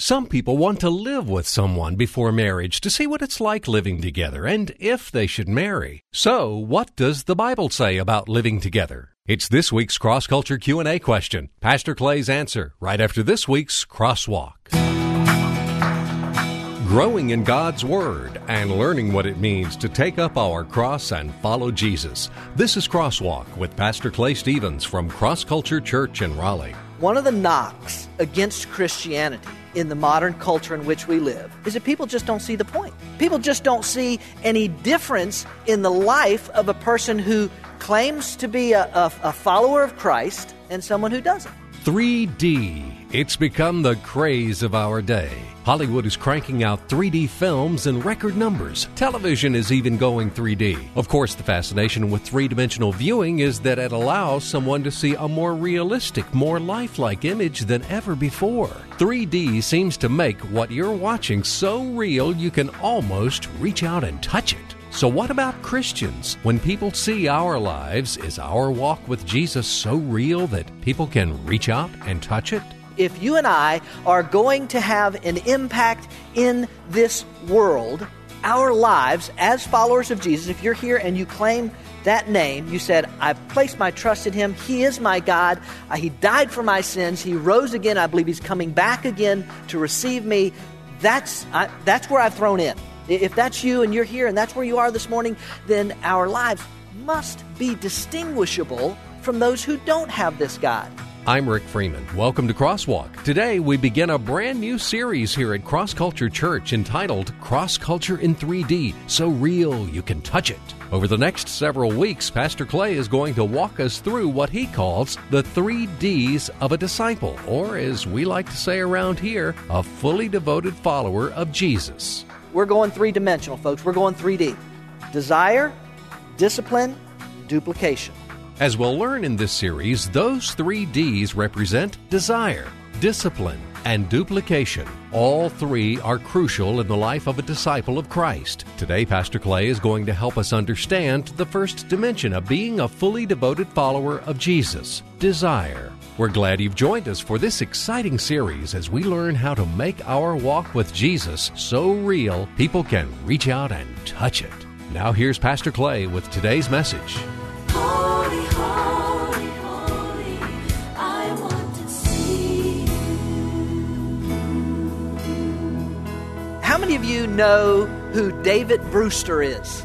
Some people want to live with someone before marriage to see what it's like living together and if they should marry. So, what does the Bible say about living together? It's this week's cross culture Q&A question. Pastor Clay's answer right after this week's crosswalk. Growing in God's Word and learning what it means to take up our cross and follow Jesus. This is Crosswalk with Pastor Clay Stevens from Cross Culture Church in Raleigh. One of the knocks against Christianity in the modern culture in which we live is that people just don't see the point. People just don't see any difference in the life of a person who claims to be a, a, a follower of Christ and someone who doesn't. 3D. It's become the craze of our day. Hollywood is cranking out 3D films in record numbers. Television is even going 3D. Of course, the fascination with three dimensional viewing is that it allows someone to see a more realistic, more lifelike image than ever before. 3D seems to make what you're watching so real you can almost reach out and touch it. So, what about Christians? When people see our lives, is our walk with Jesus so real that people can reach out and touch it? If you and I are going to have an impact in this world, our lives as followers of Jesus, if you're here and you claim that name, you said, I've placed my trust in him. He is my God. He died for my sins. He rose again. I believe he's coming back again to receive me. That's, I, that's where I've thrown in. If that's you and you're here and that's where you are this morning, then our lives must be distinguishable from those who don't have this God. I'm Rick Freeman. Welcome to Crosswalk. Today we begin a brand new series here at Cross Culture Church entitled Cross Culture in 3D So Real You Can Touch It. Over the next several weeks, Pastor Clay is going to walk us through what he calls the three D's of a disciple, or as we like to say around here, a fully devoted follower of Jesus. We're going three dimensional, folks. We're going 3D desire, discipline, duplication. As we'll learn in this series, those three D's represent desire, discipline, and duplication. All three are crucial in the life of a disciple of Christ. Today, Pastor Clay is going to help us understand the first dimension of being a fully devoted follower of Jesus desire. We're glad you've joined us for this exciting series as we learn how to make our walk with Jesus so real people can reach out and touch it. Now, here's Pastor Clay with today's message. Many of you know who David Brewster is?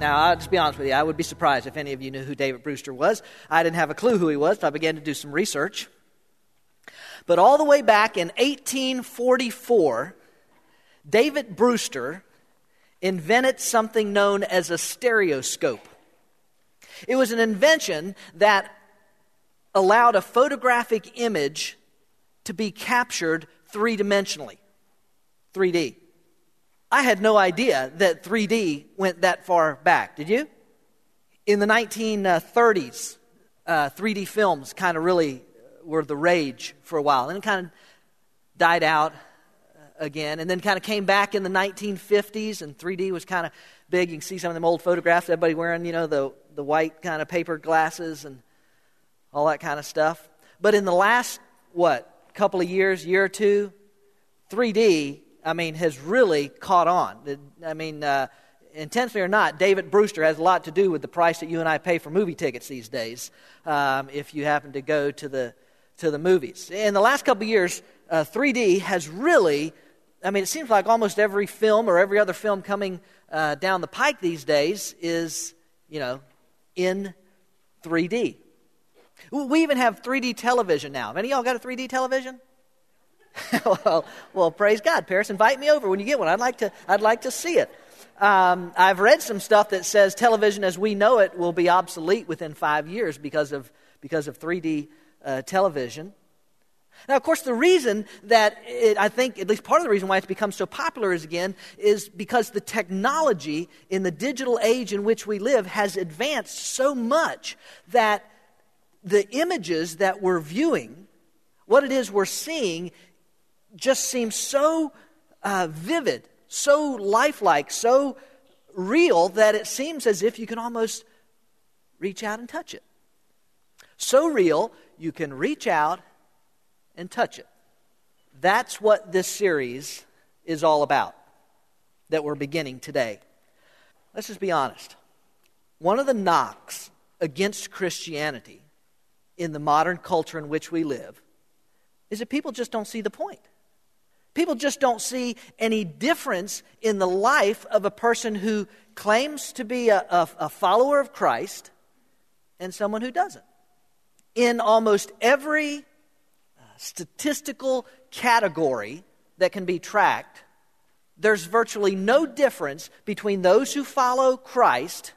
Now, I'll just be honest with you, I would be surprised if any of you knew who David Brewster was. I didn't have a clue who he was, so I began to do some research. But all the way back in 1844, David Brewster invented something known as a stereoscope. It was an invention that allowed a photographic image to be captured three dimensionally, 3D. I had no idea that 3D went that far back. Did you? In the 1930s, uh, 3D films kind of really were the rage for a while, and it kind of died out uh, again, and then kind of came back in the 1950s, and 3D was kind of big. You can see some of them old photographs, everybody wearing, you know, the, the white kind of paper glasses and all that kind of stuff. But in the last, what, couple of years, year or two, 3D I mean, has really caught on. I mean, uh, intentionally or not, David Brewster has a lot to do with the price that you and I pay for movie tickets these days. Um, if you happen to go to the to the movies, in the last couple years, uh, 3D has really. I mean, it seems like almost every film or every other film coming uh, down the pike these days is, you know, in 3D. We even have 3D television now. Have any of y'all got a 3D television? well, well, praise God, Paris. Invite me over when you get one. I'd like to. I'd like to see it. Um, I've read some stuff that says television as we know it will be obsolete within five years because of because of 3D uh, television. Now, of course, the reason that it, I think, at least part of the reason why it's become so popular is again, is because the technology in the digital age in which we live has advanced so much that the images that we're viewing, what it is we're seeing, just seems so uh, vivid, so lifelike, so real that it seems as if you can almost reach out and touch it. So real, you can reach out and touch it. That's what this series is all about that we're beginning today. Let's just be honest. One of the knocks against Christianity in the modern culture in which we live is that people just don't see the point. People just don't see any difference in the life of a person who claims to be a, a, a follower of Christ and someone who doesn't. In almost every uh, statistical category that can be tracked, there's virtually no difference between those who follow Christ,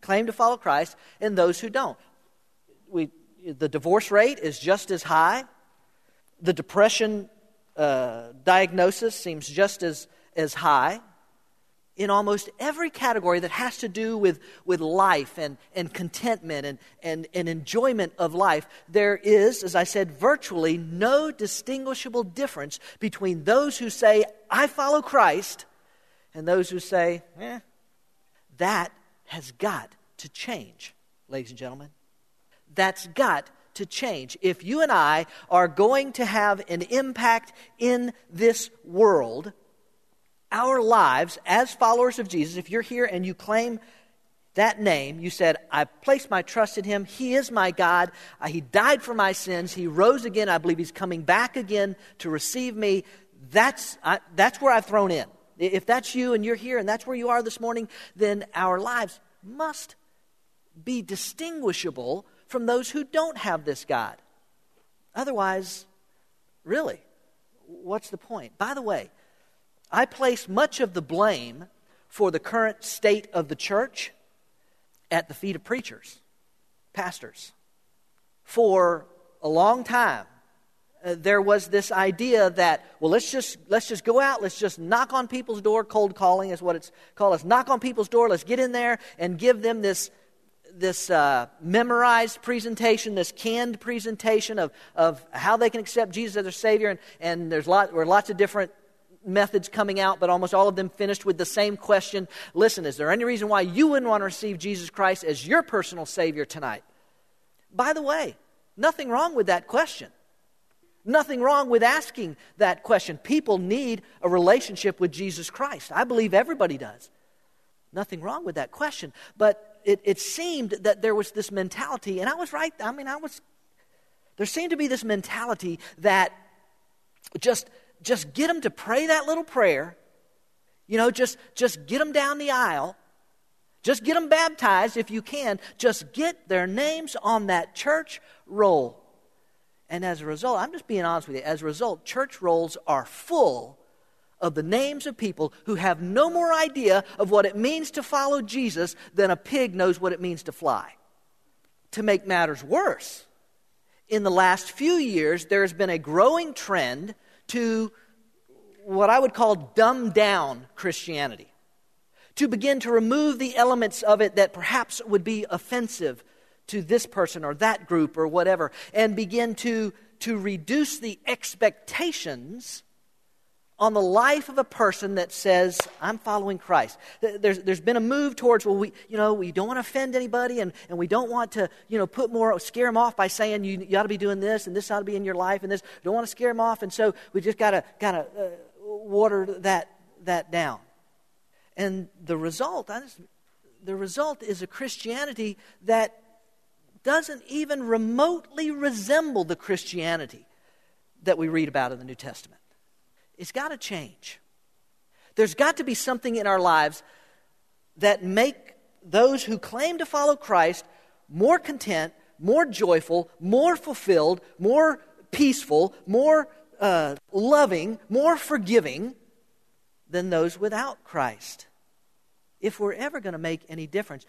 claim to follow Christ, and those who don't. We, the divorce rate is just as high. The depression uh, diagnosis seems just as, as high in almost every category that has to do with, with life and, and contentment and, and, and enjoyment of life, there is, as I said, virtually no distinguishable difference between those who say, I follow Christ, and those who say, eh. That has got to change, ladies and gentlemen. That's got to change. If you and I are going to have an impact in this world, our lives as followers of Jesus, if you're here and you claim that name, you said, I place my trust in him. He is my God. Uh, he died for my sins. He rose again. I believe he's coming back again to receive me. That's, I, that's where I've thrown in. If that's you and you're here and that's where you are this morning, then our lives must be distinguishable from those who don't have this God. Otherwise, really, what's the point? By the way, I place much of the blame for the current state of the church at the feet of preachers, pastors. For a long time, uh, there was this idea that well let's just let's just go out let's just knock on people's door cold calling is what it's called let's knock on people's door let's get in there and give them this this uh, memorized presentation, this canned presentation of, of how they can accept Jesus as their Savior. And, and there's lot, there lots of different methods coming out, but almost all of them finished with the same question Listen, is there any reason why you wouldn't want to receive Jesus Christ as your personal Savior tonight? By the way, nothing wrong with that question. Nothing wrong with asking that question. People need a relationship with Jesus Christ. I believe everybody does. Nothing wrong with that question. But it, it seemed that there was this mentality, and I was right. I mean, I was. There seemed to be this mentality that just just get them to pray that little prayer. You know, just, just get them down the aisle. Just get them baptized if you can. Just get their names on that church roll. And as a result, I'm just being honest with you, as a result, church rolls are full of the names of people who have no more idea of what it means to follow Jesus than a pig knows what it means to fly. To make matters worse, in the last few years, there has been a growing trend to what I would call dumb down Christianity, to begin to remove the elements of it that perhaps would be offensive to this person or that group or whatever, and begin to, to reduce the expectations on the life of a person that says, I'm following Christ. There's, there's been a move towards, well, we, you know, we don't want to offend anybody and, and we don't want to, you know, put more, scare them off by saying you, you ought to be doing this and this ought to be in your life and this. We don't want to scare them off. And so we just got to kind of uh, water that, that down. And the result, just, the result is a Christianity that doesn't even remotely resemble the Christianity that we read about in the New Testament. It's got to change. There's got to be something in our lives that make those who claim to follow Christ more content, more joyful, more fulfilled, more peaceful, more uh, loving, more forgiving than those without Christ. If we're ever going to make any difference.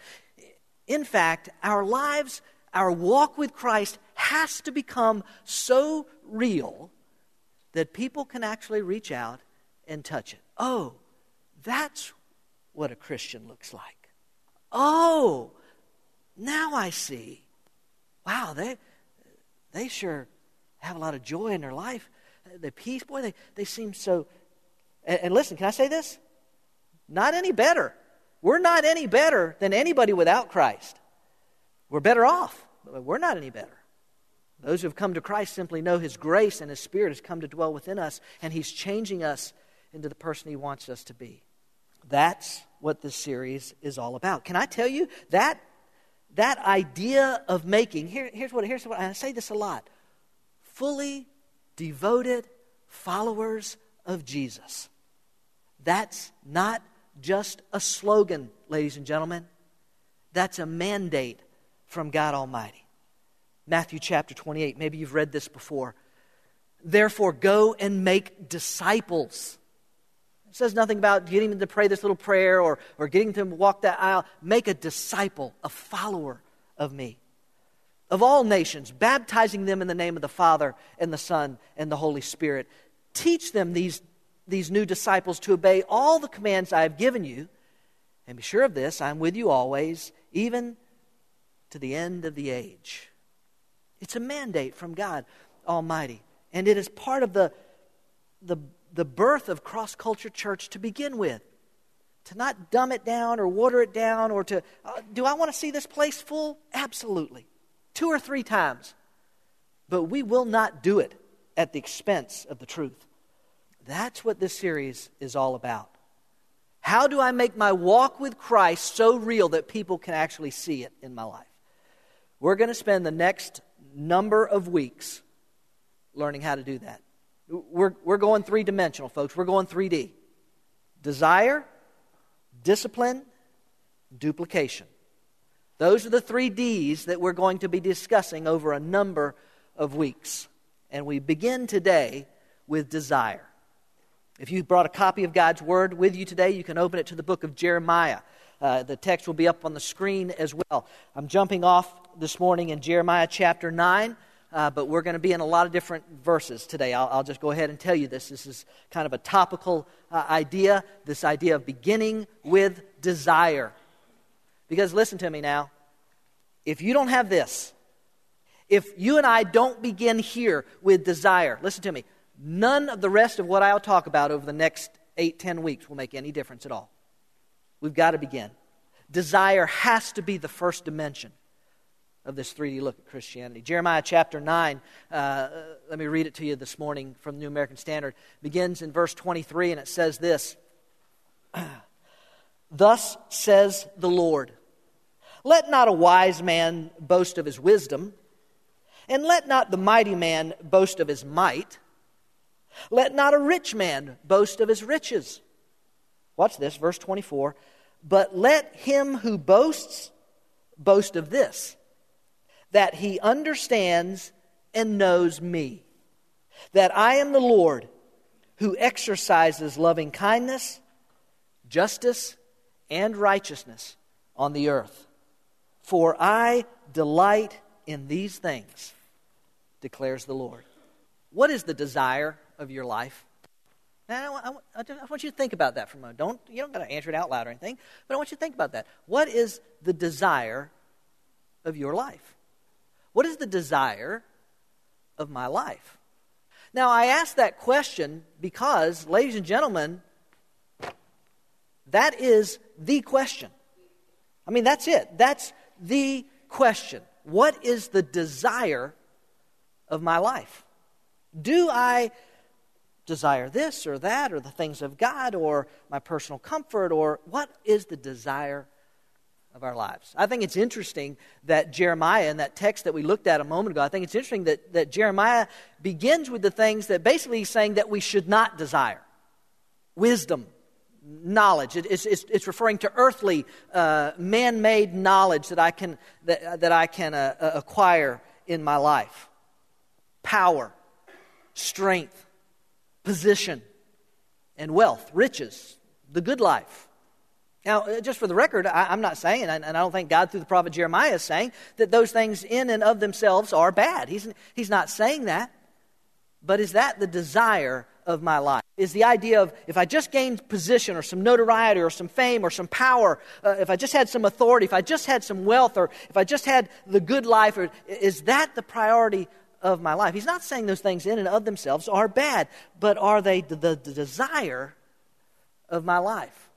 In fact, our lives, our walk with Christ has to become so real that people can actually reach out and touch it. Oh, that's what a Christian looks like. Oh, now I see. Wow, they, they sure have a lot of joy in their life. The peace, boy, they, they seem so. And, and listen, can I say this? Not any better. We're not any better than anybody without Christ. We're better off, but we're not any better. Those who have come to Christ simply know His grace and His Spirit has come to dwell within us, and He's changing us into the person He wants us to be. That's what this series is all about. Can I tell you that that idea of making here, here's what here's what I say this a lot fully devoted followers of Jesus. That's not just a slogan, ladies and gentlemen. That's a mandate from God Almighty. Matthew chapter 28. Maybe you've read this before. Therefore, go and make disciples. It says nothing about getting them to pray this little prayer or, or getting them to walk that aisle. Make a disciple, a follower of me. Of all nations, baptizing them in the name of the Father and the Son and the Holy Spirit. Teach them, these, these new disciples, to obey all the commands I have given you. And be sure of this I'm with you always, even to the end of the age. It's a mandate from God Almighty. And it is part of the, the, the birth of cross culture church to begin with. To not dumb it down or water it down or to, uh, do I want to see this place full? Absolutely. Two or three times. But we will not do it at the expense of the truth. That's what this series is all about. How do I make my walk with Christ so real that people can actually see it in my life? We're going to spend the next number of weeks learning how to do that. We're, we're going three dimensional, folks. We're going 3D desire, discipline, duplication. Those are the three D's that we're going to be discussing over a number of weeks. And we begin today with desire. If you brought a copy of God's Word with you today, you can open it to the book of Jeremiah. Uh, the text will be up on the screen as well. I'm jumping off this morning in Jeremiah chapter 9. Uh, but we're going to be in a lot of different verses today. I'll, I'll, just go ahead and tell you this. This is kind of a topical uh, idea, this idea of beginning with desire. Because listen to me now. If you don't have this, if you and I don't begin here with desire, listen to me, none of the rest of what I'll talk about over the next eight, ten weeks will make any difference at all. We've got to begin. Desire has to be the first dimension of this 3D look at Christianity. Jeremiah chapter 9, uh, let me read it to you this morning from the New American Standard, begins in verse 23, and it says this Thus says the Lord Let not a wise man boast of his wisdom, and let not the mighty man boast of his might. Let not a rich man boast of his riches. Watch this, verse 24. But let him who boasts boast of this that he understands and knows me, that I am the Lord who exercises loving kindness, justice, and righteousness on the earth. For I delight in these things, declares the Lord. What is the desire of your life? Now, I, I, I want you to think about that for a moment. Don't, you don't got to answer it out loud or anything, but I want you to think about that. What is the desire of your life? What is the desire of my life? Now, I ask that question because, ladies and gentlemen, that is the question. I mean, that's it. That's the question. What is the desire of my life? Do I desire this or that or the things of God or my personal comfort or what is the desire of our lives. I think it's interesting that Jeremiah, in that text that we looked at a moment ago, I think it's interesting that, that Jeremiah begins with the things that basically he's saying that we should not desire wisdom, knowledge. It, it's, it's, it's, referring to earthly, uh, man made knowledge that I can, that, that I can uh, uh, acquire in my life, power, strength, position, and wealth, riches, the good life. Now, uh, just for the record, I, am not saying, and I don't think God through the prophet Jeremiah is saying, that those things in and of themselves are bad. He's, he's not saying that. But is that the desire of my life? Is the idea of if I just gained position or some notoriety or some fame or some power, uh, if I just had some authority, if I just had some wealth, or if I just had the good life, or, is that the priority of my life? He's not saying those things in and of themselves are bad, but are they the, the, the desire of my life?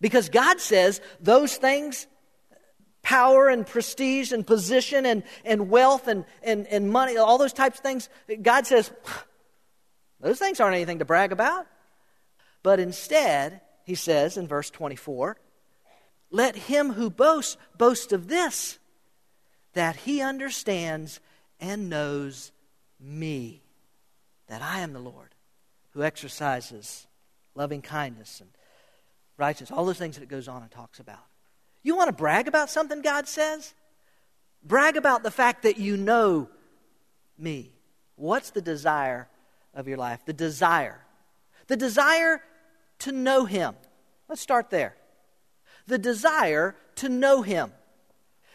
Because God says those things, power and prestige and position and, and wealth and, and, and money, all those types of things, God says, those things aren't anything to brag about. But instead, he says in verse 24, let him who boasts boast of this, that he understands and knows me, that I am the Lord who exercises loving kindness and righteousness, all those things that it goes on and talks about. You want to brag about something God says? Brag about the fact that you know me. What's the desire of your life? The desire. The desire to know Him. Let's start there. The desire to know Him.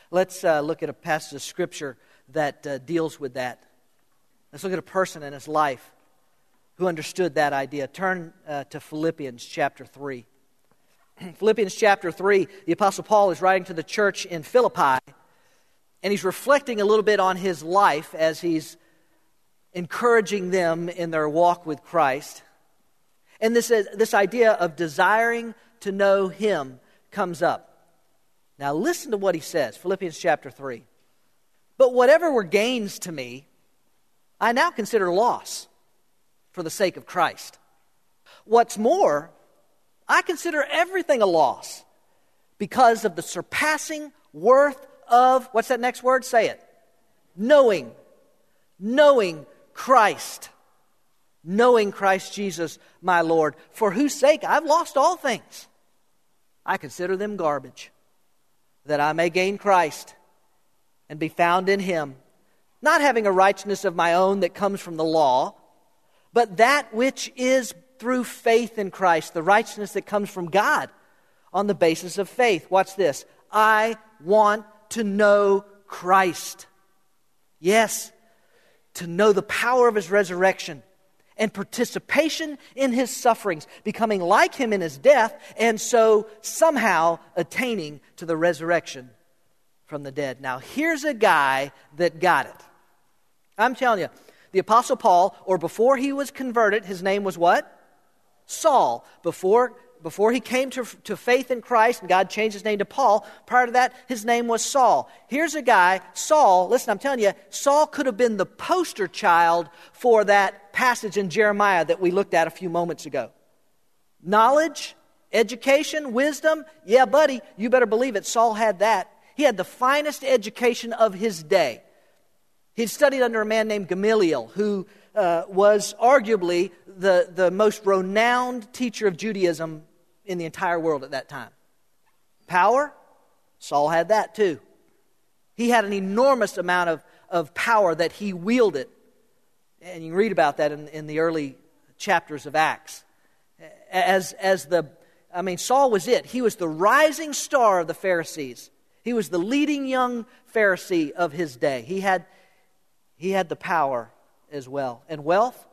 Let's uh, look at a passage of Scripture that uh, deals with that. Let's look at a person in his life who understood that idea. Turn uh, to Philippians chapter 3. Philippians chapter 3, the Apostle Paul is writing to the church in Philippi, and he's reflecting a little bit on his life as he's encouraging them in their walk with Christ. And this, this idea of desiring to know him comes up. Now, listen to what he says Philippians chapter 3. But whatever were gains to me, I now consider loss for the sake of Christ. What's more, I consider everything a loss because of the surpassing worth of, what's that next word? Say it. Knowing. Knowing Christ. Knowing Christ Jesus, my Lord, for whose sake I've lost all things. I consider them garbage, that I may gain Christ and be found in Him, not having a righteousness of my own that comes from the law, but that which is through faith in Christ, the righteousness that comes from God on the basis of faith. Watch this. I want to know Christ. Yes, to know the power of his resurrection and participation in his sufferings, becoming like him in his death, and so somehow attaining to the resurrection from the dead. Now, here's a guy that got it. I'm telling you, the Apostle Paul, or before he was converted, his name was what? Saul. Before, before he came to, to faith in Christ and God changed his name to Paul, prior to that, his name was Saul. Here's a guy, Saul, listen, I'm telling you, Saul could have been the poster child for that passage in Jeremiah that we looked at a few moments ago. Knowledge, education, wisdom, yeah, buddy, you better believe it. Saul had that. He had the finest education of his day. He'd studied under a man named Gamaliel, who uh, was arguably the, the most renowned teacher of Judaism in the entire world at that time. Power? Saul had that too. He had an enormous amount of, of power that he wielded. And you read about that in, in the early chapters of Acts. As, as the, I mean, Saul was it. He was the rising star of the Pharisees. He was the leading young Pharisee of his day. He had, he had the power as well. And wealth,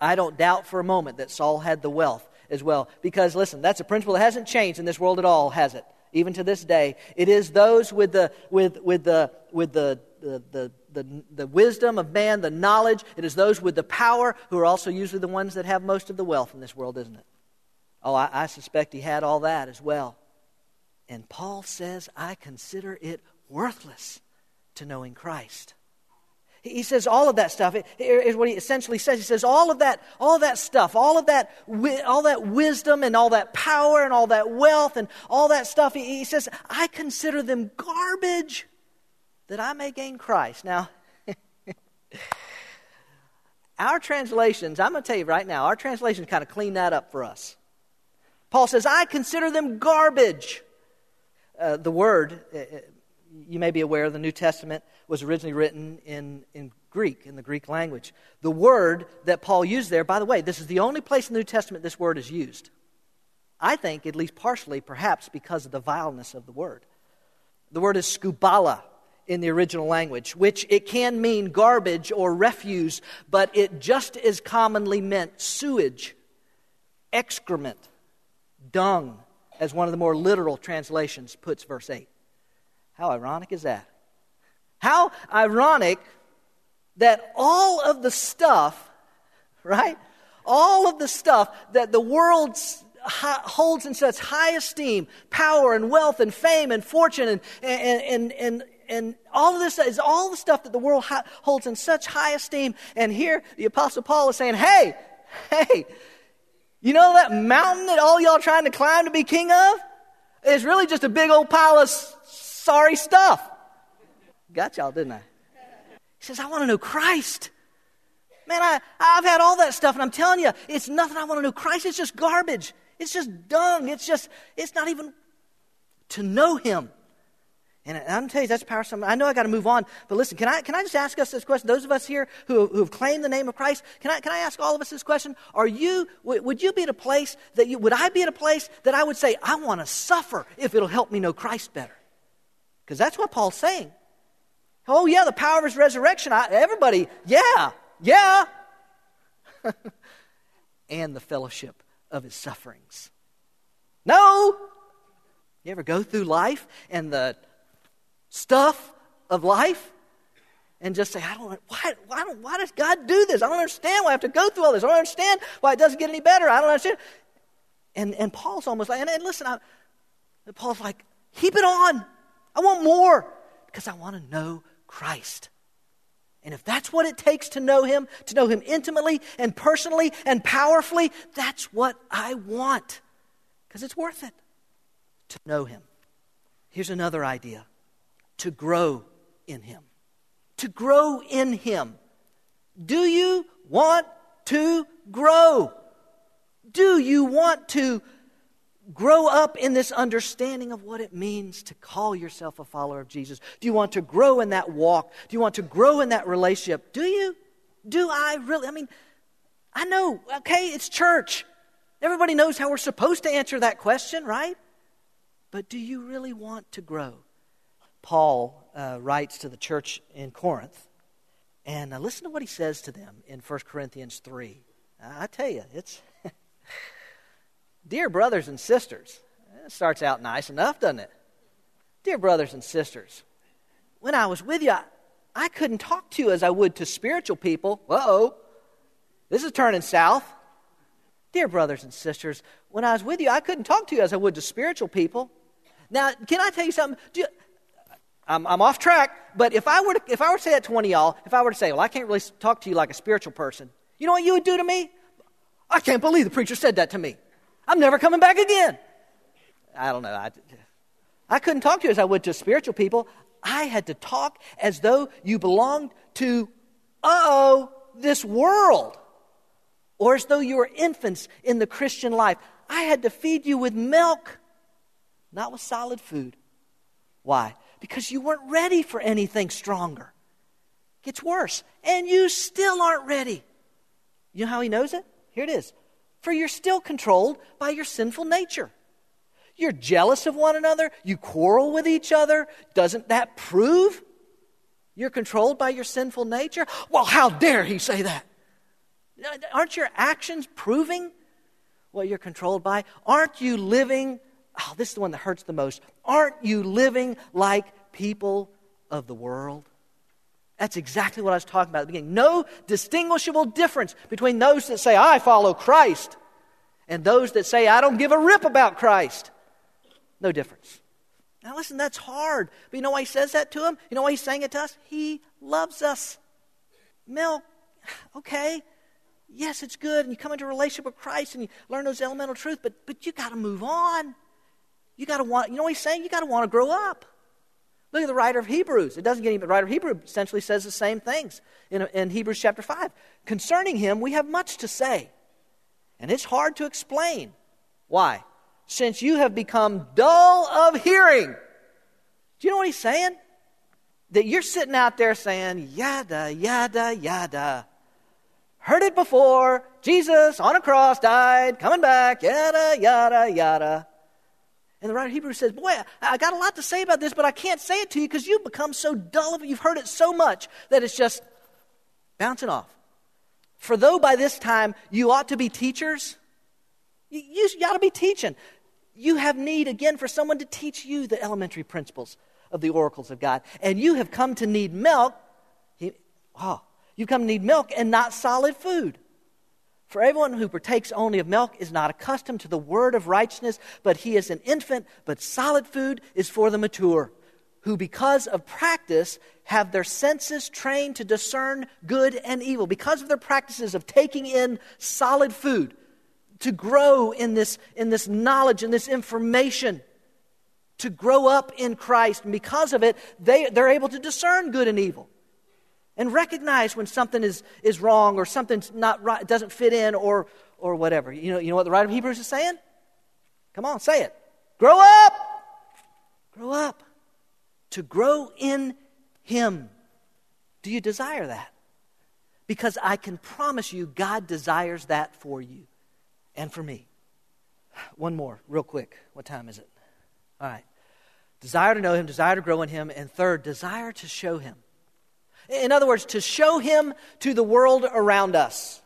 I don't doubt for a moment that Saul had the wealth as well. Because, listen, that's a principle that hasn't changed in this world at all, has it? Even to this day. It is those with the, with, with the, with the, the, the, the, the wisdom of man, the knowledge. It is those with the power who are also usually the ones that have most of the wealth in this world, isn't it? Oh, I, I suspect he had all that as well. And Paul says, I consider it worthless to knowing Christ. He says all of that stuff is what he essentially says. He says all of that, all of that stuff, all of that, all that wisdom and all that power and all that wealth and all that stuff. He says, I consider them garbage that I may gain Christ. Now, our translations, I'm going to tell you right now, our translations kind of clean that up for us. Paul says, I consider them garbage. Uh, the word, uh, uh, you may be aware, the New Testament was originally written in, in Greek, in the Greek language. The word that Paul used there, by the way, this is the only place in the New Testament this word is used. I think, at least partially, perhaps because of the vileness of the word. The word is skubala in the original language, which it can mean garbage or refuse, but it just as commonly meant sewage, excrement, dung, as one of the more literal translations puts verse 8. How ironic is that? How ironic that all of the stuff, right? All of the stuff that the world holds in such high esteem power and wealth and fame and fortune and, and, and, and, and all of this is all the stuff that the world holds in such high esteem. And here the Apostle Paul is saying, hey, hey, you know that mountain that all y'all trying to climb to be king of? It's really just a big old pile of sorry stuff. Got y'all, didn't I? He says, I want to know Christ. Man, I, I've had all that stuff, and I'm telling you, it's nothing I want to know Christ. It's just garbage. It's just dung. It's just, it's not even to know Him. And I'm telling you, that's powerful. I know I got to move on, but listen, can I, can I just ask us this question? Those of us here who, who have claimed the name of Christ, can I, can I ask all of us this question? Are you, would you be at a place that you, would I be at a place that I would say, I want to suffer if it'll help me know Christ better? Because that's what Paul's saying. Oh, yeah, the power of his resurrection. I, everybody, yeah, yeah. and the fellowship of his sufferings. No. You ever go through life and the stuff of life and just say, I don't, why, why, don't, why does God do this? I don't understand why I have to go through all this. I don't understand why it doesn't get any better. I don't understand. And, and Paul's almost like, and, and listen, I, Paul's like, keep it on. I want more because I want to know Christ. And if that's what it takes to know Him, to know Him intimately and personally and powerfully, that's what I want because it's worth it to know Him. Here's another idea to grow in Him. To grow in Him. Do you want to grow? Do you want to grow up in this understanding of what it means to call yourself a follower of Jesus? Do you want to grow in that walk? Do you want to grow in that relationship? Do you? Do I really? I mean, I know, okay, it's church. Everybody knows how we're supposed to answer that question, right? But do you really want to grow? Paul uh, writes to the church in Corinth, and uh, listen to what he says to them in 1 Corinthians 3. I tell you, it's. Dear brothers and sisters, it starts out nice enough, doesn't it? Dear brothers and sisters, when I was with you, I, I couldn't talk to you as I would to spiritual people. Uh oh, this is turning south. Dear brothers and sisters, when I was with you, I couldn't talk to you as I would to spiritual people. Now, can I tell you something? You, I'm, I'm, off track, but if I, were to, if I were to say that to one of y'all, if I were to say, well, I can't really talk to you like a spiritual person, you know what you would do to me? I can't believe the preacher said that to me. I'm never coming back again. I don't know. I, I couldn't talk to you as I would to spiritual people. I had to talk as though you belonged to, oh, this world, or as though you were infants in the Christian life. I had to feed you with milk, not with solid food. Why? Because you weren't ready for anything stronger. It Gets worse, and you still aren't ready. You know how he knows it? Here it is. For you're still controlled by your sinful nature. You're jealous of one another. You quarrel with each other. Doesn't that prove you're controlled by your sinful nature? Well, how dare he say that? Aren't your actions proving what you're controlled by? Aren't you living? Oh, this is the one that hurts the most. Aren't you living like people of the world? That's exactly what I was talking about at the beginning. No distinguishable difference between those that say, I follow Christ, and those that say, I don't give a rip about Christ. No difference. Now, listen, that's hard. But you know why he says that to him? You know why he's saying it to us? He loves us. Mel, okay. Yes, it's good, and you come into a relationship with Christ and you learn those elemental truths, but, but you got to move on. You got to want, you know what he's saying? You got to want to grow up. Look at the writer of Hebrews. It doesn't get any, the writer of Hebrews essentially says the same things in, in Hebrews chapter 5. Concerning him, we have much to say, and it's hard to explain. Why? Since you have become dull of hearing. Do you know what he's saying? That you're sitting out there saying, yada, yada, yada. Heard it before. Jesus on a cross died, coming back, yada, yada, yada. And the writer of Hebrews says, Boy, I got a lot to say about this, but I can't say it to you because you've become so dull of it. You've heard it so much that it's just bouncing off. For though by this time you ought to be teachers, you, you, you ought to be teaching. You have need again for someone to teach you the elementary principles of the oracles of God. And you have come to need milk. He, oh, you come to need milk and not solid food. For everyone who partakes only of milk is not accustomed to the word of righteousness, but he is an infant, but solid food is for the mature, who because of practice have their senses trained to discern good and evil. Because of their practices of taking in solid food, to grow in this, in this knowledge and this information, to grow up in Christ. And because of it, they, they're able to discern good and evil and recognize when something is, is wrong or something's not right, doesn't fit in or, or whatever. You know, you know what the writer of Hebrews is saying? Come on, say it. Grow up. Grow up. To grow in Him. Do you desire that? Because I can promise you, God desires that for you and for me. One more, real quick. What time is it? All right. Desire to know Him, desire to grow in Him, and third, desire to show Him. In other words, to show him to the world around us.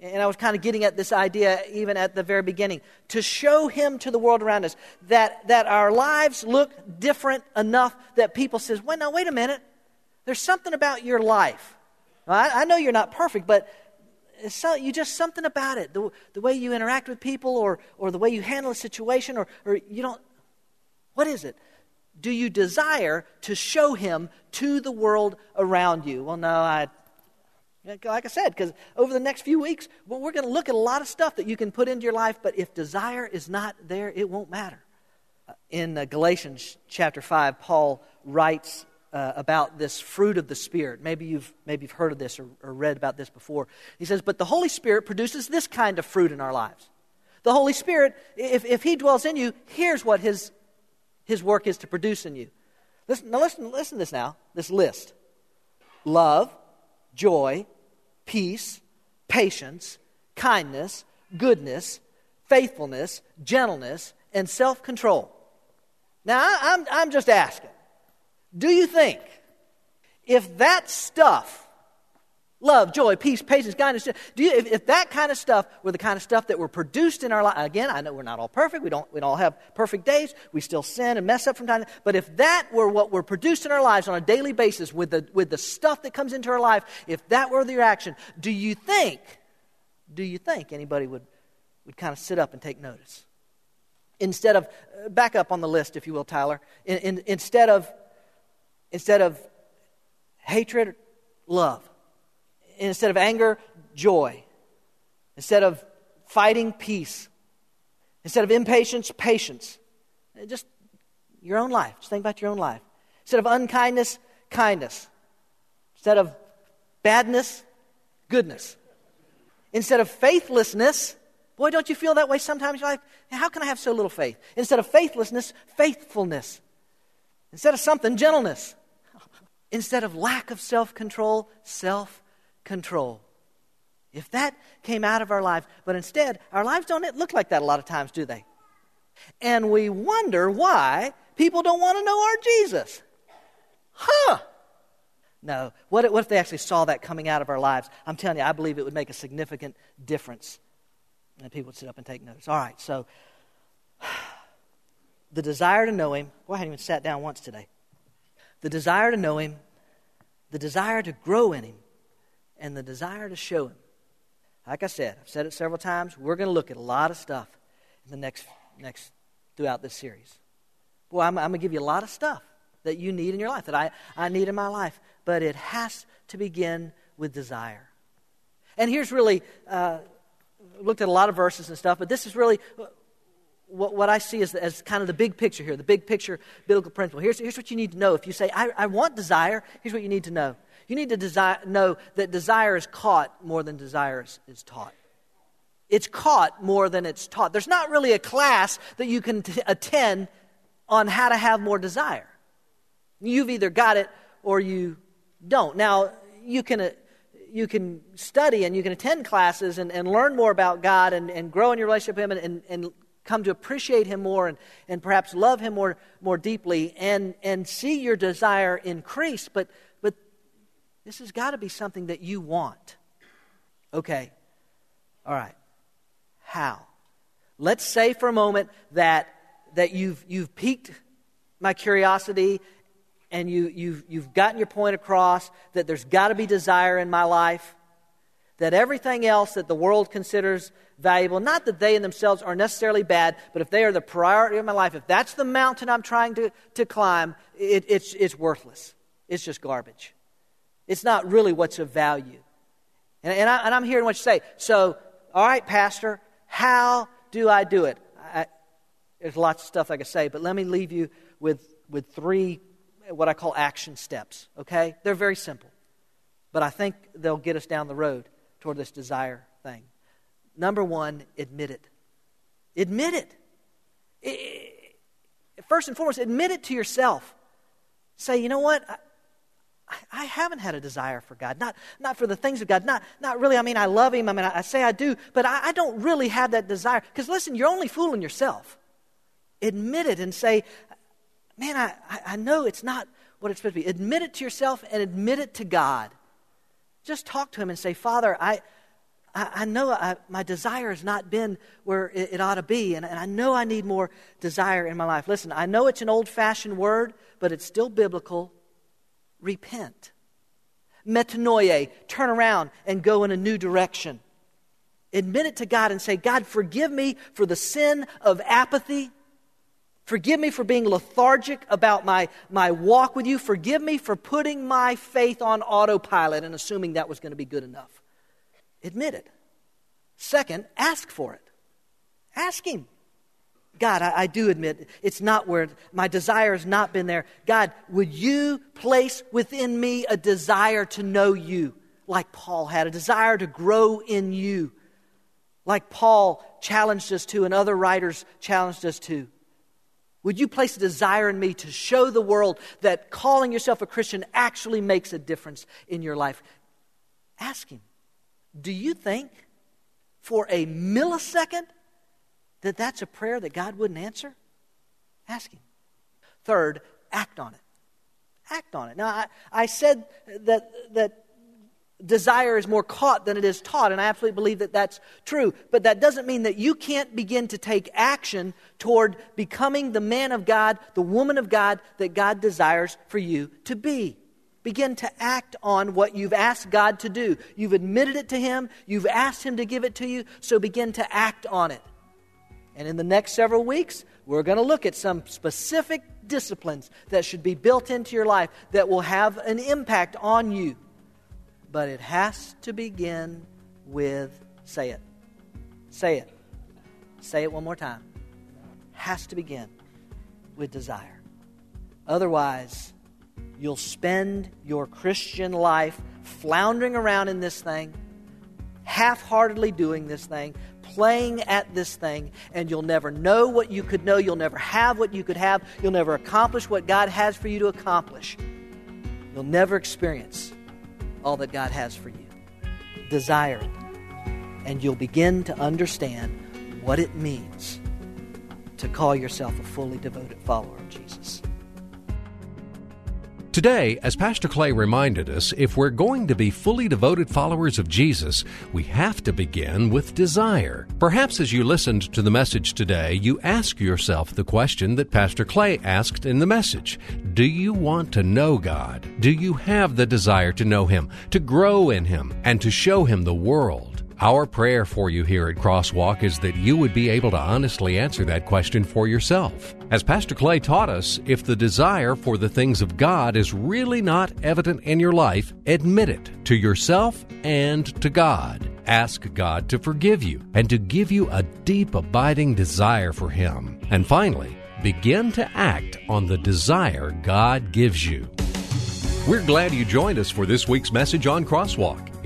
And I was kind of getting at this idea even at the very beginning. To show him to the world around us that, that our lives look different enough that people says, well, now, wait a minute. There's something about your life. I, I know you're not perfect, but so, you just something about it. The, the way you interact with people or, or the way you handle a situation or, or you don't. What is it? Do you desire to show him to the world around you? Well, no, I, like I said, because over the next few weeks, well, we're going to look at a lot of stuff that you can put into your life, but if desire is not there, it won't matter. Uh, in uh, Galatians chapter 5, Paul writes uh, about this fruit of the Spirit. Maybe you've, maybe you've heard of this or, or read about this before. He says, But the Holy Spirit produces this kind of fruit in our lives. The Holy Spirit, if, if He dwells in you, here's what His his work is to produce in you. Listen, now listen, listen to this now, this list. Love, joy, peace, patience, kindness, goodness, faithfulness, gentleness, and self control. Now, I'm, I'm just asking do you think if that stuff love, joy, peace, patience, kindness. Do you, if, if, that kind of stuff were the kind of stuff that were produced in our life, again, I know we're not all perfect. We don't, we don't all have perfect days. We still sin and mess up from time to time. But if that were what were produced in our lives on a daily basis with the, with the stuff that comes into our life, if that were the reaction, do you think, do you think anybody would, would kind of sit up and take notice? Instead of, uh, back up on the list, if you will, Tyler. In, in, instead of, instead of hatred, love instead of anger, joy. Instead of fighting, peace. Instead of impatience, patience. Just your own life. Just think about your own life. Instead of unkindness, kindness. Instead of badness, goodness. Instead of faithlessness, boy, don't you feel that way sometimes? You're like, how can I have so little faith? Instead of faithlessness, faithfulness. Instead of something, gentleness. Instead of lack of self control, self control. If that came out of our lives, but instead, our lives don't look like that a lot of times, do they? And we wonder why people don't want to know our Jesus. Huh? No. What if, they actually saw that coming out of our lives? I'm telling you, I believe it would make a significant difference. And people would sit up and take notice. All right, so the desire to know Him. Boy, I haven't even sat down once today. The desire to know Him, the desire to grow in Him, and the desire to show Him. Like I said, I've said it several times, we're going to look at a lot of stuff in the next, next throughout this series. Boy, I'm, I'm going to give you a lot of stuff that you need in your life, that I, I need in my life. But it has to begin with desire. And here's really, uh, looked at a lot of verses and stuff, but this is really what, what I see as, as kind of the big picture here, the big picture biblical principle. Here's, here's what you need to know. If you say, I, I want desire, here's what you need to know you need to desire, know that desire is caught more than desire is, is taught. It's caught more than it's taught. There's not really a class that you can t- attend on how to have more desire. You've either got it or you don't. Now, you can, uh, you can study and you can attend classes and, and learn more about God and, and grow in your relationship with Him and, and, and come to appreciate Him more and, and perhaps love Him more, more deeply and, and see your desire increase. But this has got to be something that you want. Okay. All right. How? Let's say for a moment that, that you've, you've piqued my curiosity and you, you've, you've gotten your point across that there's got to be desire in my life. that everything else that the world considers valuable, not that they in themselves are necessarily bad, but if they are the priority of my life, if that's the mountain I'm trying to, to climb, it, it's, it's worthless. It's just garbage. It's not really what's of value. And, and, I, am hearing what you say. So, all right, Pastor, how do I do it? I, there's lots of stuff I could say, but let me leave you with, with three, what I call action steps, okay? They're very simple, but I think they'll get us down the road toward this desire thing. Number one, admit it. Admit it. it first and foremost, admit it to yourself. Say, you know what? I, I haven't had a desire for God, not, not for the things of God, not, not really. I mean, I love Him. I mean, I, I say I do, but I, I don't really have that desire. Because listen, you're only fooling yourself. Admit it and say, man, I, I know it's not what it's supposed to be. Admit it to yourself and admit it to God. Just talk to Him and say, Father, I, I, I know I, my desire has not been where it, it ought to be, and, and I know I need more desire in my life. Listen, I know it's an old fashioned word, but it's still biblical repent. Metanoia, turn around and go in a new direction. Admit it to God and say, God, forgive me for the sin of apathy. Forgive me for being lethargic about my, my walk with you. Forgive me for putting my faith on autopilot and assuming that was going to be good enough. Admit it. Second, ask for it. Ask Him. God, I, I, do admit it's not where my desire has not been there. God, would you place within me a desire to know you, like Paul had, a desire to grow in you, like Paul challenged us to and other writers challenged us to? Would you place a desire in me to show the world that calling yourself a Christian actually makes a difference in your life? Ask Him. Do you think for a millisecond that that's a prayer that God wouldn't answer? Ask Him. Third, act on it. Act on it. Now, I, I said that, that desire is more caught than it is taught, and I absolutely believe that that's true. But that doesn't mean that you can't begin to take action toward becoming the man of God, the woman of God that God desires for you to be. Begin to act on what you've asked God to do. You've admitted it to Him, you've asked Him to give it to you, so begin to act on it. And in the next several weeks, we're going to look at some specific disciplines that should be built into your life that will have an impact on you. But it has to begin with say it. Say it. Say it one more time. Has to begin with desire. Otherwise, you'll spend your Christian life floundering around in this thing, half heartedly doing this thing, playing at this thing, and you'll never know what you could know. You'll never have what you could have. You'll never accomplish what God has for you to accomplish. You'll never experience all that God has for you. Desire it, and you'll begin to understand what it means to call yourself a fully devoted follower of Jesus. Today, as Pastor Clay reminded us, if we're going to be fully devoted followers of Jesus, we have to begin with desire. Perhaps as you listened to the message today, you ask yourself the question that Pastor Clay asked in the message Do you want to know God? Do you have the desire to know Him, to grow in Him, and to show Him the world? Our prayer for you here at Crosswalk is that you would be able to honestly answer that question for yourself. As Pastor Clay taught us, if the desire for the things of God is really not evident in your life, admit it to yourself and to God. Ask God to forgive you and to give you a deep, abiding desire for Him. And finally, begin to act on the desire God gives you. We're glad you joined us for this week's message on Crosswalk.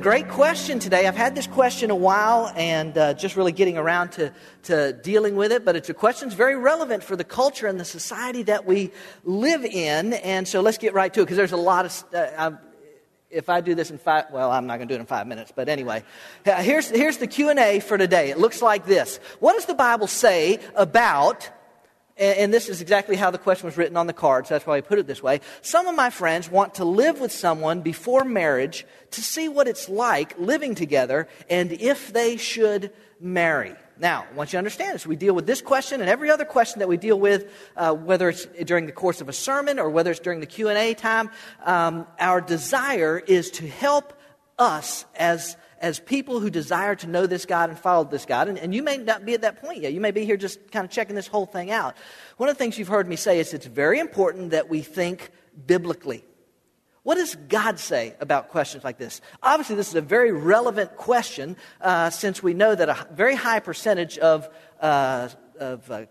Great question today. I've had this question a while and uh, just really getting around to, to dealing with it, but it's a question that's very relevant for the culture and the society that we live in. And so let's get right to it because there's a lot of. Uh, if I do this in five, well, I'm not going to do it in five minutes, but anyway, uh, here's, here's the Q&A for today. It looks like this. What does the Bible say about and, this is exactly how the question was written on the card, so that's why I put it this way. Some of my friends want to live with someone before marriage to see what it's like living together and if they should marry. Now, want you understand this. We deal with this question and every other question that we deal with, uh, whether it's during the course of a sermon or whether it's during the Q&A time. Um, our desire is to help us as as people who desire to know this God and follow this God. And, and, you may not be at that point yet. You may be here just kind of checking this whole thing out. One of the things you've heard me say is it's very important that we think biblically. What does God say about questions like this? Obviously, this is a very relevant question uh, since we know that a very high percentage of, uh, of uh,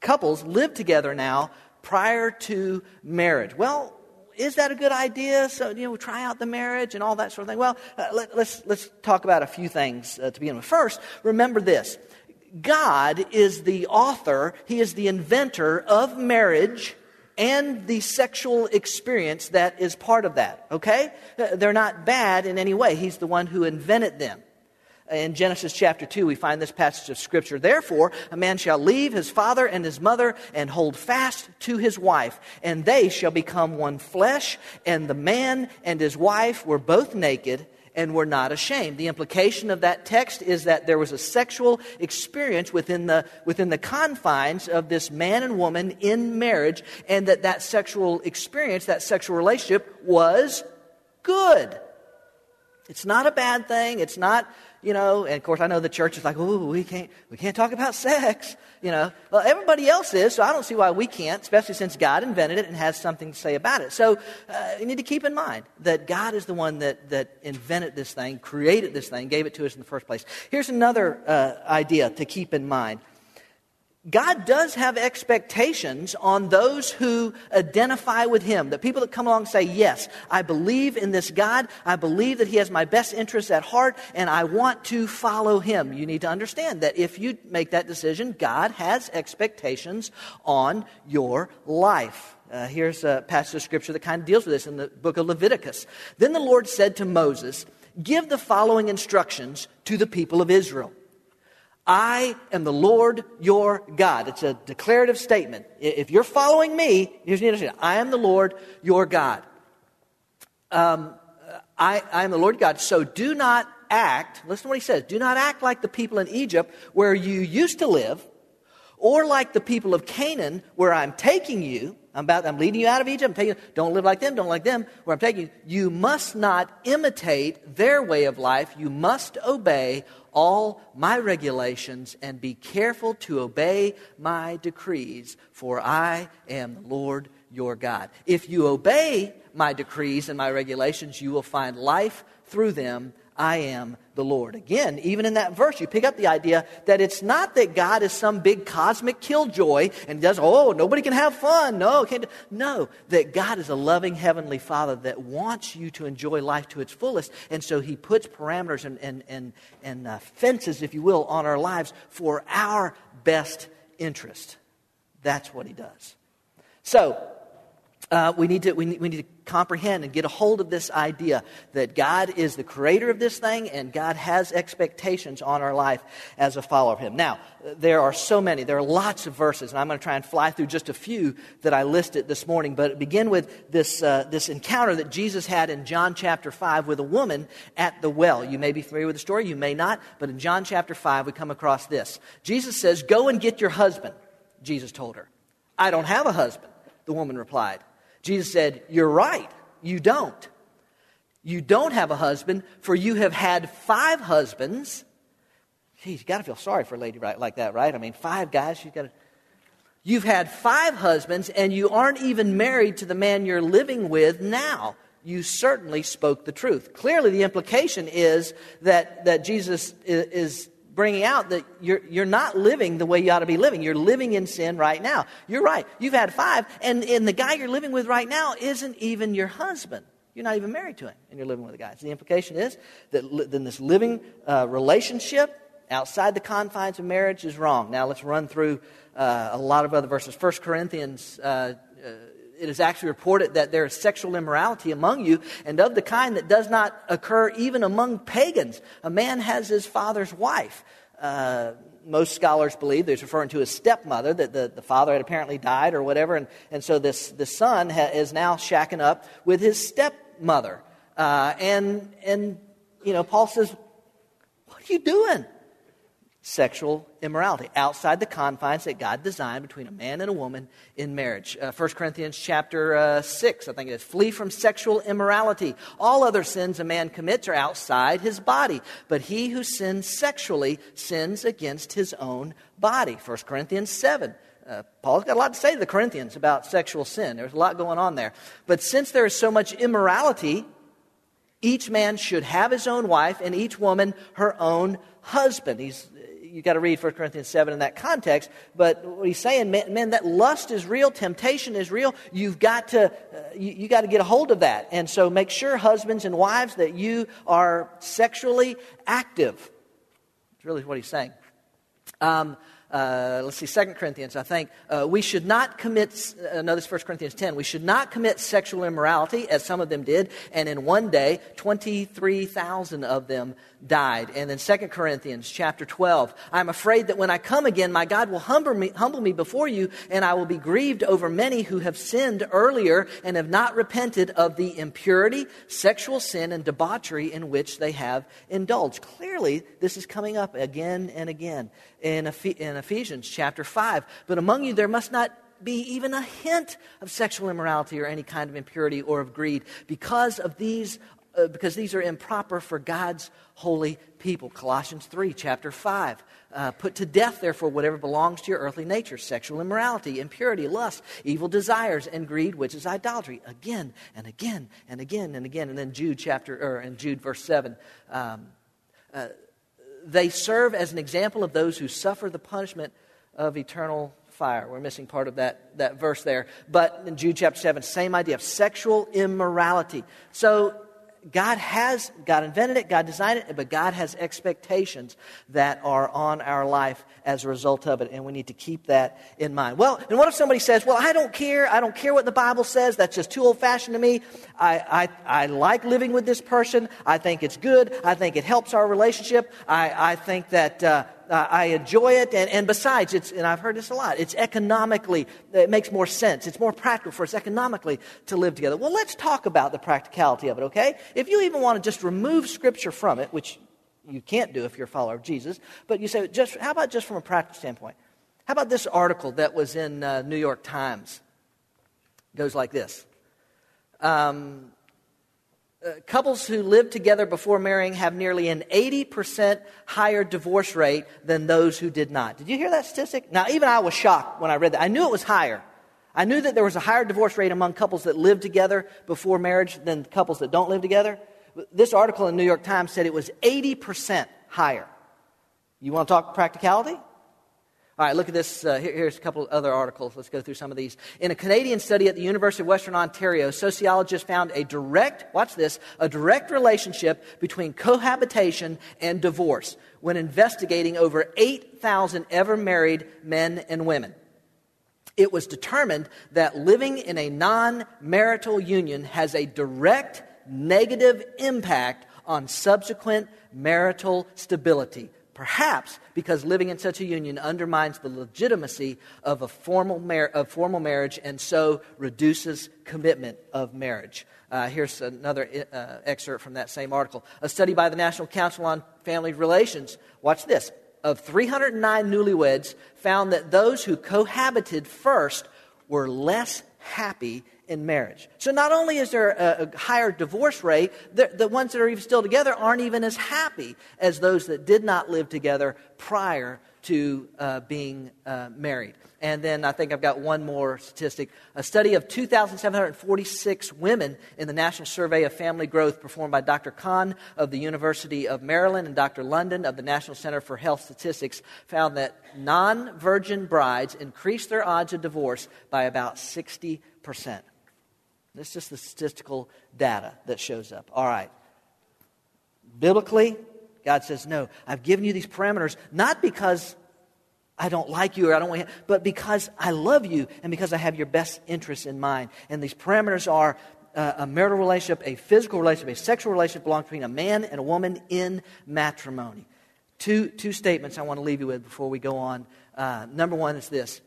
couples live together now prior to marriage. Well, is that a good idea? So, you know, try out the marriage and all that sort of thing. Well, uh, let, us let's, let's talk about a few things uh, to begin with. First, remember this God is the author, He is the inventor of marriage and the sexual experience that is part of that, okay? Uh, they're not bad in any way. He's the one who invented them in Genesis chapter 2, we find this passage of Scripture. Therefore, a man shall leave his father and his mother and hold fast to his wife, and they shall become one flesh. And the man and his wife were both naked and were not ashamed. The implication of that text is that there was a sexual experience within the, within the confines of this man and woman in marriage, and that that sexual experience, that sexual relationship was good. It's not a bad thing. It's not you know, and of course I know the church is like, oh, we can't, we can't talk about sex, you know. Well, everybody else is, so I don't see why we can't, especially since God invented it and has something to say about it. So uh, you need to keep in mind that God is the one that, that invented this thing, created this thing, gave it to us in the first place. Here's another uh, idea to keep in mind. God does have expectations on those who identify with Him. The people that come along say, Yes, I believe in this God. I believe that He has my best interests at heart, and I want to follow Him. You need to understand that if you make that decision, God has expectations on your life. Uh, here's a passage of scripture that kind of deals with this in the book of Leviticus. Then the Lord said to Moses, Give the following instructions to the people of Israel. I am the Lord your God. It's a declarative statement. If you're following me, here's the understanding. I am the Lord your God. Um, I, I am the Lord God. So do not act, listen to what he says, do not act like the people in Egypt where you used to live, or like the people of Canaan where I'm taking you. I'm about, I'm leading you out of Egypt. I'm taking you, don't live like them, don't like them, where I'm taking you. You must not imitate their way of life. You must obey all my regulations and be careful to obey my decrees, for I am the Lord your God. If you obey my decrees and my regulations, you will find life through them I am the Lord. Again, even in that verse, you pick up the idea that it's not that God is some big cosmic killjoy and does, oh, nobody can have fun. No, can't. No, that God is a loving heavenly Father that wants you to enjoy life to its fullest. And so he puts parameters and, and, and, and uh, fences, if you will, on our lives for our best interest. That's what he does. So, uh, we, need to, we, need, we need to comprehend and get a hold of this idea that God is the creator of this thing and God has expectations on our life as a follower of Him. Now, there are so many, there are lots of verses, and I'm going to try and fly through just a few that I listed this morning. But begin with this, uh, this encounter that Jesus had in John chapter 5 with a woman at the well. You may be familiar with the story, you may not, but in John chapter 5, we come across this. Jesus says, Go and get your husband, Jesus told her. I don't have a husband, the woman replied. Jesus said, You're right, you don't. You don't have a husband, for you have had five husbands. Geez, you got to feel sorry for a lady like that, right? I mean, five guys, she's got to. You've had five husbands, and you aren't even married to the man you're living with now. You certainly spoke the truth. Clearly, the implication is that, that Jesus is, is bringing out that you're, you're not living the way you ought to be living. You're living in sin right now. You're right. You've had five, and, and the guy you're living with right now isn't even your husband. You're not even married to him, and you're living with a guy. So the implication is that li- then this living uh, relationship outside the confines of marriage is wrong. Now let's run through uh, a lot of other verses. 1 Corinthians, uh, uh, it is actually reported that there is sexual immorality among you, and of the kind that does not occur even among pagans. A man has his father's wife. Uh, most scholars believe he's referring to his stepmother, that the, the father had apparently died or whatever, and, and so this, this son ha, is now shacking up with his stepmother. Uh, and, and, you know, Paul says, What are you doing? Sexual immorality outside the confines that God designed between a man and a woman in marriage. Uh, 1 Corinthians chapter uh, 6, I think it is. Flee from sexual immorality. All other sins a man commits are outside his body, but he who sins sexually sins against his own body. 1 Corinthians 7. Uh, Paul's got a lot to say to the Corinthians about sexual sin. There's a lot going on there. But since there is so much immorality, each man should have his own wife and each woman her own husband. He's you got to read 1 Corinthians 7 in that context. But what he's saying, man, man that lust is real, temptation is real. You've got to, uh, you, you got to get a hold of that. And so make sure, husbands and wives, that you are sexually active. That's really what he's saying. Um, uh, let's see, 2 Corinthians, I think, uh, we should not commit, uh, no, this 1 Corinthians 10, we should not commit sexual immorality as some of them did, and in one day, 23,000 of them died. And then 2 Corinthians chapter 12, I'm afraid that when I come again, my God will humble me, humble me before you, and I will be grieved over many who have sinned earlier and have not repented of the impurity, sexual sin, and debauchery in which they have indulged. Clearly, this is coming up again and again in, in Ephesians chapter 5. But among you there must not be even a hint of sexual immorality or any kind of impurity or of greed because of these uh, because these are improper for God's holy people. Colossians 3, chapter 5. Uh, put to death, therefore, whatever belongs to your earthly nature sexual immorality, impurity, lust, evil desires, and greed, which is idolatry. Again and again and again and again. And then Jude, chapter, or in Jude, verse 7. Um, uh, they serve as an example of those who suffer the punishment of eternal fire. We're missing part of that, that verse there. But in Jude chapter 7, same idea of sexual immorality. So God has, God invented it, God designed it, but God has expectations that are on our life as a result of it, and we need to keep that in mind. Well, and what if somebody says, Well, I don't care, I don't care what the Bible says, that's just too old fashioned to me. I, I, I like living with this person, I think it's good, I think it helps our relationship, I, I think that. Uh, I enjoy it, and, and besides, it's, and I've heard this a lot, it's economically, it makes more sense. It's more practical for us economically to live together. Well, let's talk about the practicality of it, okay? If you even want to just remove Scripture from it, which you can't do if you're a follower of Jesus. But you say, just, how about just from a practical standpoint? How about this article that was in uh, New York Times? It goes like this. Um, Uh, couples who live together before marrying have nearly an 80% higher divorce rate than those who did not. Did you hear that statistic? Now, even I was shocked when I read that. I knew it was higher. I knew that there was a higher divorce rate among couples that live together before marriage than couples that don't live together. This article in the New York Times said it was 80% higher. You want to talk practicality? All right, look at this. Uh, here, here's a couple other articles. Let's go through some of these. In a Canadian study at the University of Western Ontario, sociologists found a direct, watch this, a direct relationship between cohabitation and divorce when investigating over 8,000 ever married men and women. It was determined that living in a non marital union has a direct negative impact on subsequent marital stability. Perhaps because living in such a union undermines the legitimacy of a formal, mar- of formal marriage and so reduces commitment of marriage. Uh, here's another uh, excerpt from that same article. A study by the National Council on Family Relations, watch this, of 309 newlyweds found that those who cohabited first were less happy in marriage. So not only is there a, a higher divorce rate, the, the, ones that are even still together aren't even as happy as those that did not live together prior to uh, being uh, married. And then I think I've got one more statistic. A study of 2,746 women in the National Survey of Family Growth performed by Dr. Kahn of the University of Maryland and Dr. London of the National Center for Health Statistics found that non virgin brides increased their odds of divorce by about 60%. This is just the statistical data that shows up. All right. Biblically, God says, No, I've given you these parameters not because I don't like you or I don't want you, but because I love you and because I have your best interests in mind. And these parameters are uh, a marital relationship, a physical relationship, a sexual relationship belongs between a man and a woman in matrimony. Two, two statements I want to leave you with before we go on. Uh, number one is this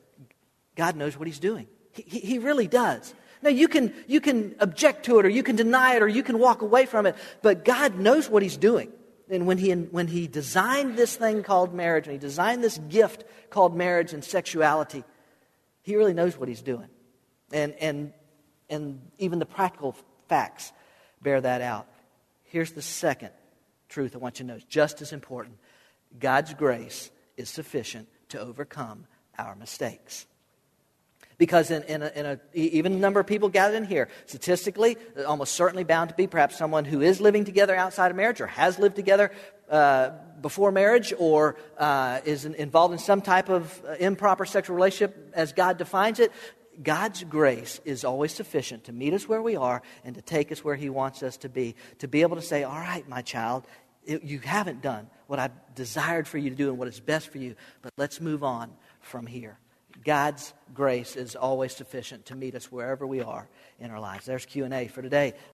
God knows what He's doing, He, he really does. Now, you can, you can object to it, or you can deny it, or you can walk away from it, but God knows what He's doing. And when he, when he designed this thing called marriage, when he designed this gift called marriage and sexuality, he really knows what he's doing. And, and, and even the practical facts bear that out. Here's the second truth I want you to know, it's just as important God's grace is sufficient to overcome our mistakes. Because in, in, a, in a, even number of people gathered in here, statistically, almost certainly bound to be perhaps someone who is living together outside of marriage or has lived together uh, before marriage or uh, is involved in some type of uh, improper sexual relationship as God defines it. God's grace is always sufficient to meet us where we are and to take us where He wants us to be. To be able to say, All right, my child, it, you haven't done what I've desired for you to do and what is best for you, but let's move on from here. God's grace is always sufficient to meet us wherever we are in our lives. There's Q&A for today.